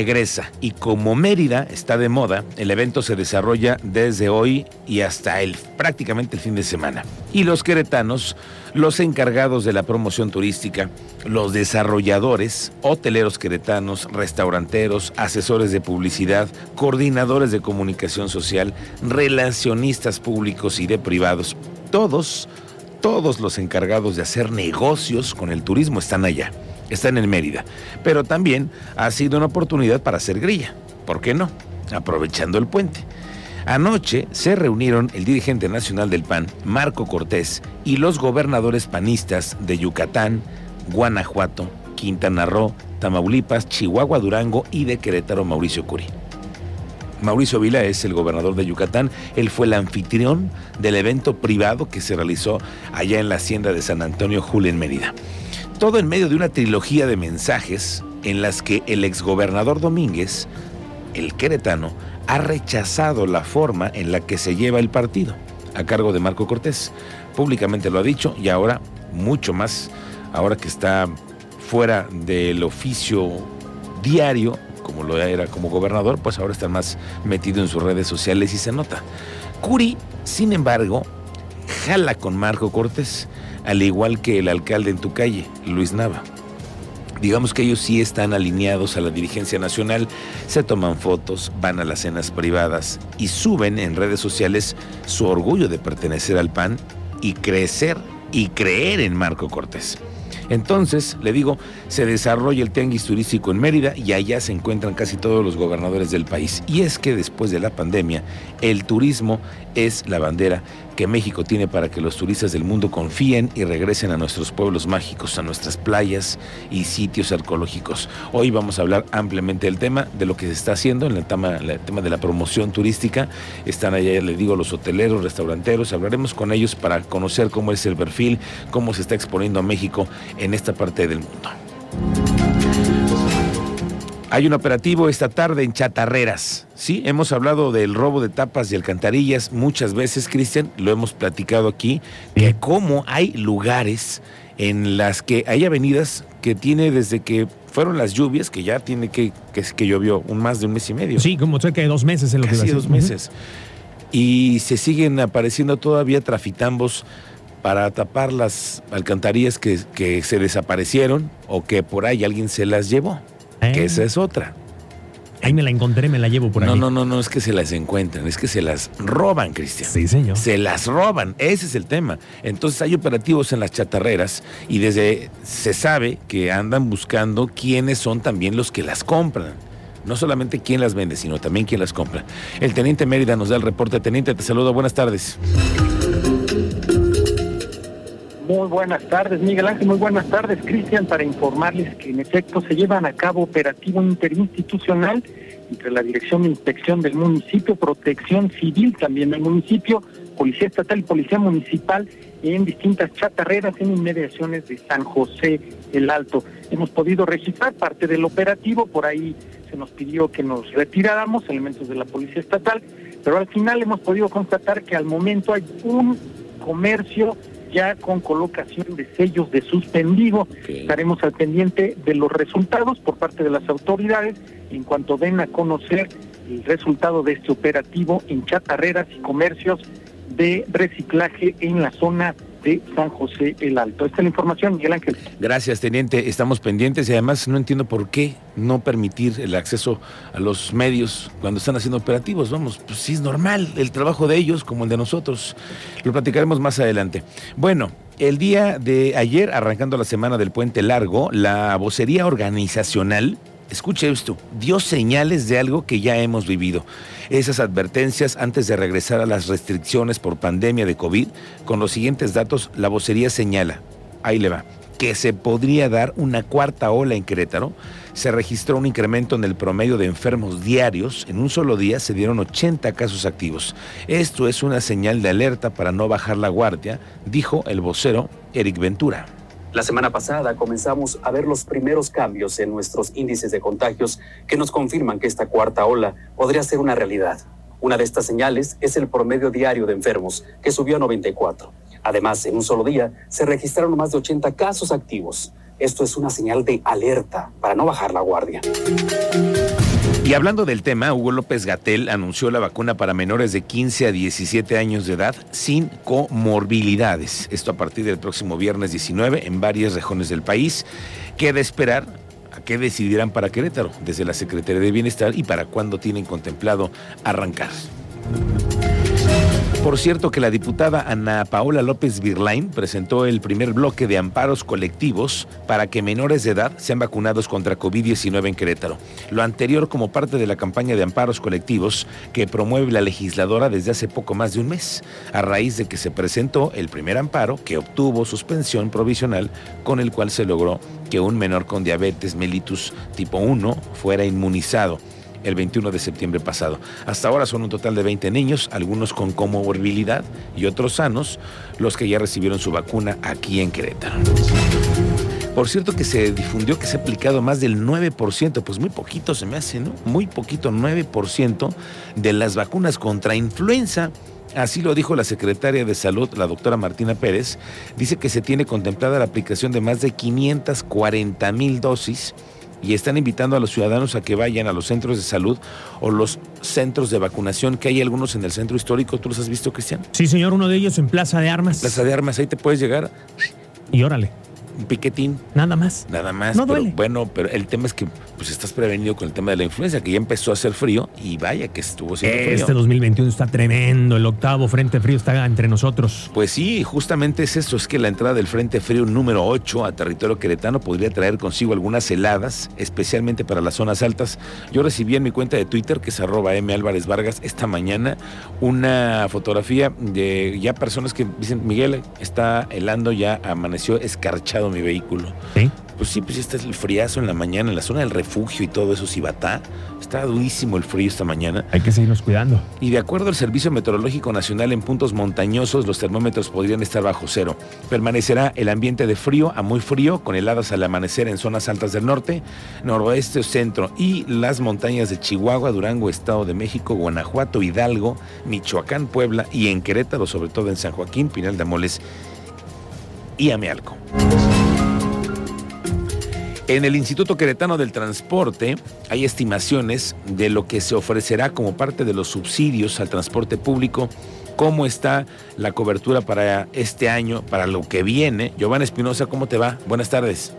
regresa y como Mérida está de moda, el evento se desarrolla desde hoy y hasta el prácticamente el fin de semana. Y los queretanos, los encargados de la promoción turística, los desarrolladores, hoteleros queretanos, restauranteros, asesores de publicidad, coordinadores de comunicación social, relacionistas públicos y de privados, todos, todos los encargados de hacer negocios con el turismo están allá están en Mérida, pero también ha sido una oportunidad para hacer grilla. ¿Por qué no? Aprovechando el puente. Anoche se reunieron el dirigente nacional del PAN, Marco Cortés, y los gobernadores panistas de Yucatán, Guanajuato, Quintana Roo, Tamaulipas, Chihuahua, Durango y de Querétaro, Mauricio Curi. Mauricio Vila es el gobernador de Yucatán. Él fue el anfitrión del evento privado que se realizó allá en la hacienda de San Antonio Julio en Mérida. Todo en medio de una trilogía de mensajes en las que el exgobernador Domínguez, el queretano, ha rechazado la forma en la que se lleva el partido, a cargo de Marco Cortés. Públicamente lo ha dicho y ahora mucho más, ahora que está fuera del oficio diario, como lo era como gobernador, pues ahora está más metido en sus redes sociales y se nota. Curi, sin embargo, jala con Marco Cortés al igual que el alcalde en tu calle, Luis Nava. Digamos que ellos sí están alineados a la dirigencia nacional, se toman fotos, van a las cenas privadas y suben en redes sociales su orgullo de pertenecer al PAN y crecer y creer en Marco Cortés. Entonces, le digo, se desarrolla el tianguis turístico en Mérida y allá se encuentran casi todos los gobernadores del país. Y es que después de la pandemia, el turismo es la bandera que México tiene para que los turistas del mundo confíen y regresen a nuestros pueblos mágicos, a nuestras playas y sitios arqueológicos. Hoy vamos a hablar ampliamente del tema, de lo que se está haciendo en el tema, el tema de la promoción turística. Están allá, le digo, los hoteleros, restauranteros. Hablaremos con ellos para conocer cómo es el perfil, cómo se está exponiendo a México en esta parte del mundo. Hay un operativo esta tarde en Chatarreras. Sí, hemos hablado del robo de tapas y alcantarillas muchas veces, Cristian, lo hemos platicado aquí, de cómo hay lugares en las que hay avenidas que tiene desde que fueron las lluvias, que ya tiene que, que, que llovió un más de un mes y medio. Sí, como cerca de dos meses en lo Casi dos meses. Y se siguen apareciendo todavía trafitambos para tapar las alcantarillas que, que se desaparecieron o que por ahí alguien se las llevó. Que esa es otra. Ahí me la encontré, me la llevo por ahí. No, no, no, no es que se las encuentran, es que se las roban, Cristian. Sí, señor. Se las roban, ese es el tema. Entonces hay operativos en las chatarreras y desde se sabe que andan buscando quiénes son también los que las compran. No solamente quién las vende, sino también quién las compra. El teniente Mérida nos da el reporte. Teniente, te saludo, buenas tardes. Muy buenas tardes, Miguel Ángel. Muy buenas tardes, Cristian, para informarles que en efecto se llevan a cabo operativo interinstitucional entre la Dirección de Inspección del municipio, Protección Civil también del municipio, Policía Estatal y Policía Municipal en distintas chatarreras en inmediaciones de San José el Alto. Hemos podido registrar parte del operativo, por ahí se nos pidió que nos retiráramos elementos de la Policía Estatal, pero al final hemos podido constatar que al momento hay un comercio ya con colocación de sellos de suspendido. Estaremos al pendiente de los resultados por parte de las autoridades en cuanto den a conocer el resultado de este operativo en chatarreras y comercios de reciclaje en la zona de San José el Alto. Esta es la información, Miguel Ángel. Gracias, teniente. Estamos pendientes y además no entiendo por qué no permitir el acceso a los medios cuando están haciendo operativos. Vamos, pues sí es normal el trabajo de ellos como el de nosotros. Lo platicaremos más adelante. Bueno, el día de ayer, arrancando la semana del puente largo, la vocería organizacional escuche esto, dio señales de algo que ya hemos vivido. Esas advertencias antes de regresar a las restricciones por pandemia de COVID, con los siguientes datos, la vocería señala, ahí le va, que se podría dar una cuarta ola en Querétaro. Se registró un incremento en el promedio de enfermos diarios. En un solo día se dieron 80 casos activos. Esto es una señal de alerta para no bajar la guardia, dijo el vocero Eric Ventura. La semana pasada comenzamos a ver los primeros cambios en nuestros índices de contagios que nos confirman que esta cuarta ola podría ser una realidad. Una de estas señales es el promedio diario de enfermos, que subió a 94. Además, en un solo día se registraron más de 80 casos activos. Esto es una señal de alerta para no bajar la guardia. Y hablando del tema, Hugo López Gatel anunció la vacuna para menores de 15 a 17 años de edad sin comorbilidades. Esto a partir del próximo viernes 19 en varias regiones del país. Queda esperar a qué decidirán para Querétaro desde la Secretaría de Bienestar y para cuándo tienen contemplado arrancar. Por cierto que la diputada Ana Paola López Virlain presentó el primer bloque de amparos colectivos para que menores de edad sean vacunados contra COVID-19 en Querétaro. Lo anterior como parte de la campaña de amparos colectivos que promueve la legisladora desde hace poco más de un mes, a raíz de que se presentó el primer amparo que obtuvo suspensión provisional con el cual se logró que un menor con diabetes mellitus tipo 1 fuera inmunizado el 21 de septiembre pasado. Hasta ahora son un total de 20 niños, algunos con comorbilidad y otros sanos, los que ya recibieron su vacuna aquí en Querétaro. Por cierto que se difundió que se ha aplicado más del 9%, pues muy poquito se me hace, ¿no? Muy poquito, 9% de las vacunas contra influenza. Así lo dijo la secretaria de Salud, la doctora Martina Pérez. Dice que se tiene contemplada la aplicación de más de 540 mil dosis y están invitando a los ciudadanos a que vayan a los centros de salud o los centros de vacunación, que hay algunos en el centro histórico. ¿Tú los has visto, Cristian? Sí, señor, uno de ellos en Plaza de Armas. Plaza de Armas, ahí te puedes llegar. Y órale un piquetín. Nada más. Nada más. No duele. bueno, pero el tema es que pues estás prevenido con el tema de la influenza, que ya empezó a hacer frío y vaya que estuvo siendo frío. Este 2021 está tremendo, el octavo frente frío está entre nosotros. Pues sí, justamente es eso, es que la entrada del frente frío número 8 a territorio queretano podría traer consigo algunas heladas, especialmente para las zonas altas. Yo recibí en mi cuenta de Twitter, que es arroba M Álvarez Vargas, esta mañana una fotografía de ya personas que dicen, Miguel, está helando, ya amaneció escarchado mi vehículo. ¿Sí? Pues sí, pues este es el friazo en la mañana, en la zona del refugio y todo eso, Cibatá. Está durísimo el frío esta mañana. Hay que seguirnos cuidando. Y de acuerdo al Servicio Meteorológico Nacional, en puntos montañosos los termómetros podrían estar bajo cero. Permanecerá el ambiente de frío a muy frío, con heladas al amanecer en zonas altas del norte, noroeste o centro y las montañas de Chihuahua, Durango, Estado de México, Guanajuato, Hidalgo, Michoacán, Puebla y en Querétaro, sobre todo en San Joaquín, Pinal de Amoles y Amealco. En el Instituto Queretano del Transporte hay estimaciones de lo que se ofrecerá como parte de los subsidios al transporte público, cómo está la cobertura para este año, para lo que viene. Giovanna Espinosa, ¿cómo te va? Buenas tardes.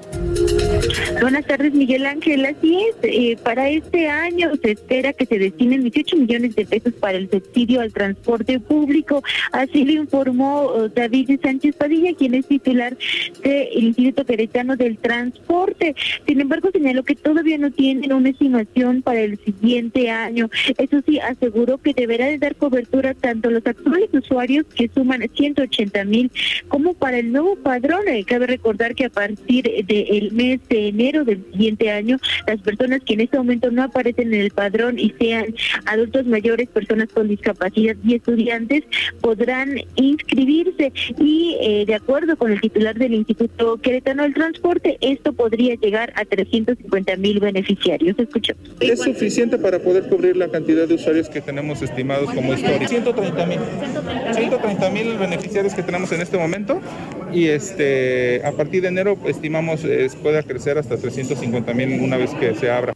Buenas tardes, Miguel Ángel. Así es, eh, para este año se espera que se destinen 18 millones de pesos para el subsidio al transporte público. Así lo informó eh, David Sánchez Padilla, quien es titular del Instituto Queretano del Transporte. Sin embargo, señaló que todavía no tienen una estimación para el siguiente año. Eso sí, aseguró que deberá de dar cobertura tanto a los actuales usuarios, que suman 180 mil, como para el nuevo padrón. Eh, cabe recordar que a partir del mes de enero del siguiente año, las personas que en este momento no aparecen en el padrón y sean adultos mayores, personas con discapacidad y estudiantes, podrán inscribirse y eh, de acuerdo con el titular del Instituto Queretano del Transporte, esto podría llegar a 350 mil beneficiarios. Escuchamos. Es suficiente para poder cubrir la cantidad de usuarios que tenemos estimados como históricos. 130 mil. 130 mil beneficiarios que tenemos en este momento y este a partir de enero estimamos eh, pueda crecer hasta 350 mil una vez que se abra.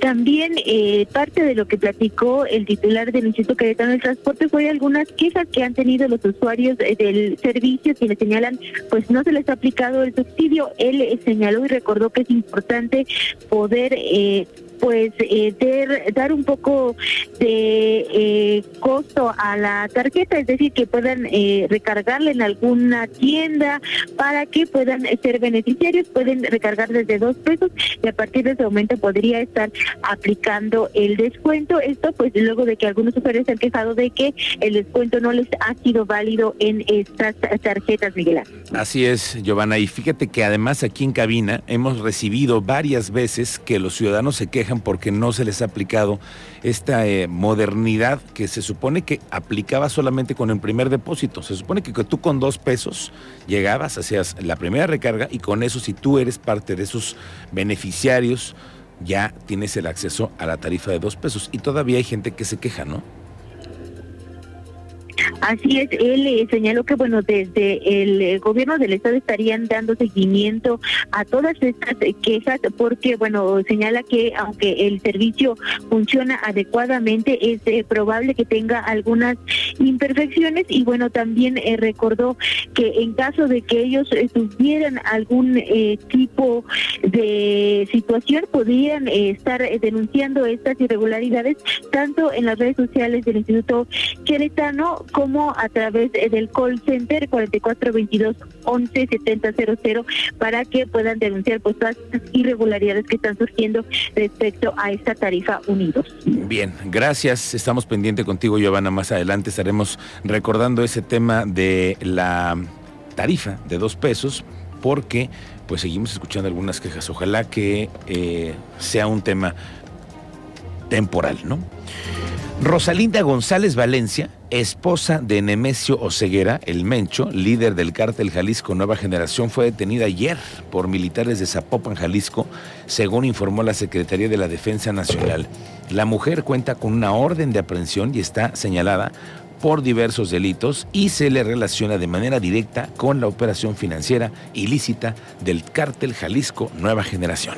También eh, parte de lo que platicó el titular del Instituto Queretano del Transporte fue algunas quejas que han tenido los usuarios del servicio que le señalan pues no se les ha aplicado el subsidio. Él señaló y recordó que es importante poder eh, pues eh, dar un poco de eh, costo a la tarjeta, es decir, que puedan eh, recargarla en alguna tienda para que puedan ser beneficiarios, pueden recargar desde dos pesos y a partir de ese momento podría estar aplicando el descuento. Esto pues luego de que algunos usuarios se han quejado de que el descuento no les ha sido válido en estas tarjetas, Miguel. Así es, Giovanna, y fíjate que además aquí en cabina hemos recibido varias veces que los ciudadanos se quejan porque no se les ha aplicado esta eh, modernidad que se supone que aplicaba solamente con el primer depósito. Se supone que, tú con dos pesos llegabas, hacías la primera recarga y con eso si tú eres parte de esos beneficiarios ya tienes el acceso a la tarifa de dos pesos. Y todavía hay gente que se queja, ¿no? Así es, él eh, señaló que bueno, desde el eh, gobierno del estado estarían dando seguimiento a todas estas eh, quejas porque bueno, señala que aunque el servicio funciona adecuadamente, es probable que tenga algunas imperfecciones y bueno, también recordó que en caso de que ellos tuvieran algún tipo de situación, podrían estar denunciando estas irregularidades tanto en las redes sociales del Instituto Queretano como a través del call center 4422 11 para que puedan denunciar pues todas las irregularidades que están surgiendo respecto a esta tarifa Unidos. Bien, gracias. Estamos pendientes contigo, Giovanna. Más adelante estaremos recordando ese tema de la tarifa de dos pesos porque pues seguimos escuchando algunas quejas. Ojalá que eh, sea un tema temporal, ¿no? Rosalinda González Valencia, esposa de Nemesio Oceguera, el Mencho, líder del cártel Jalisco Nueva Generación, fue detenida ayer por militares de Zapopan, Jalisco, según informó la Secretaría de la Defensa Nacional. La mujer cuenta con una orden de aprehensión y está señalada por diversos delitos y se le relaciona de manera directa con la operación financiera ilícita del cártel Jalisco Nueva Generación.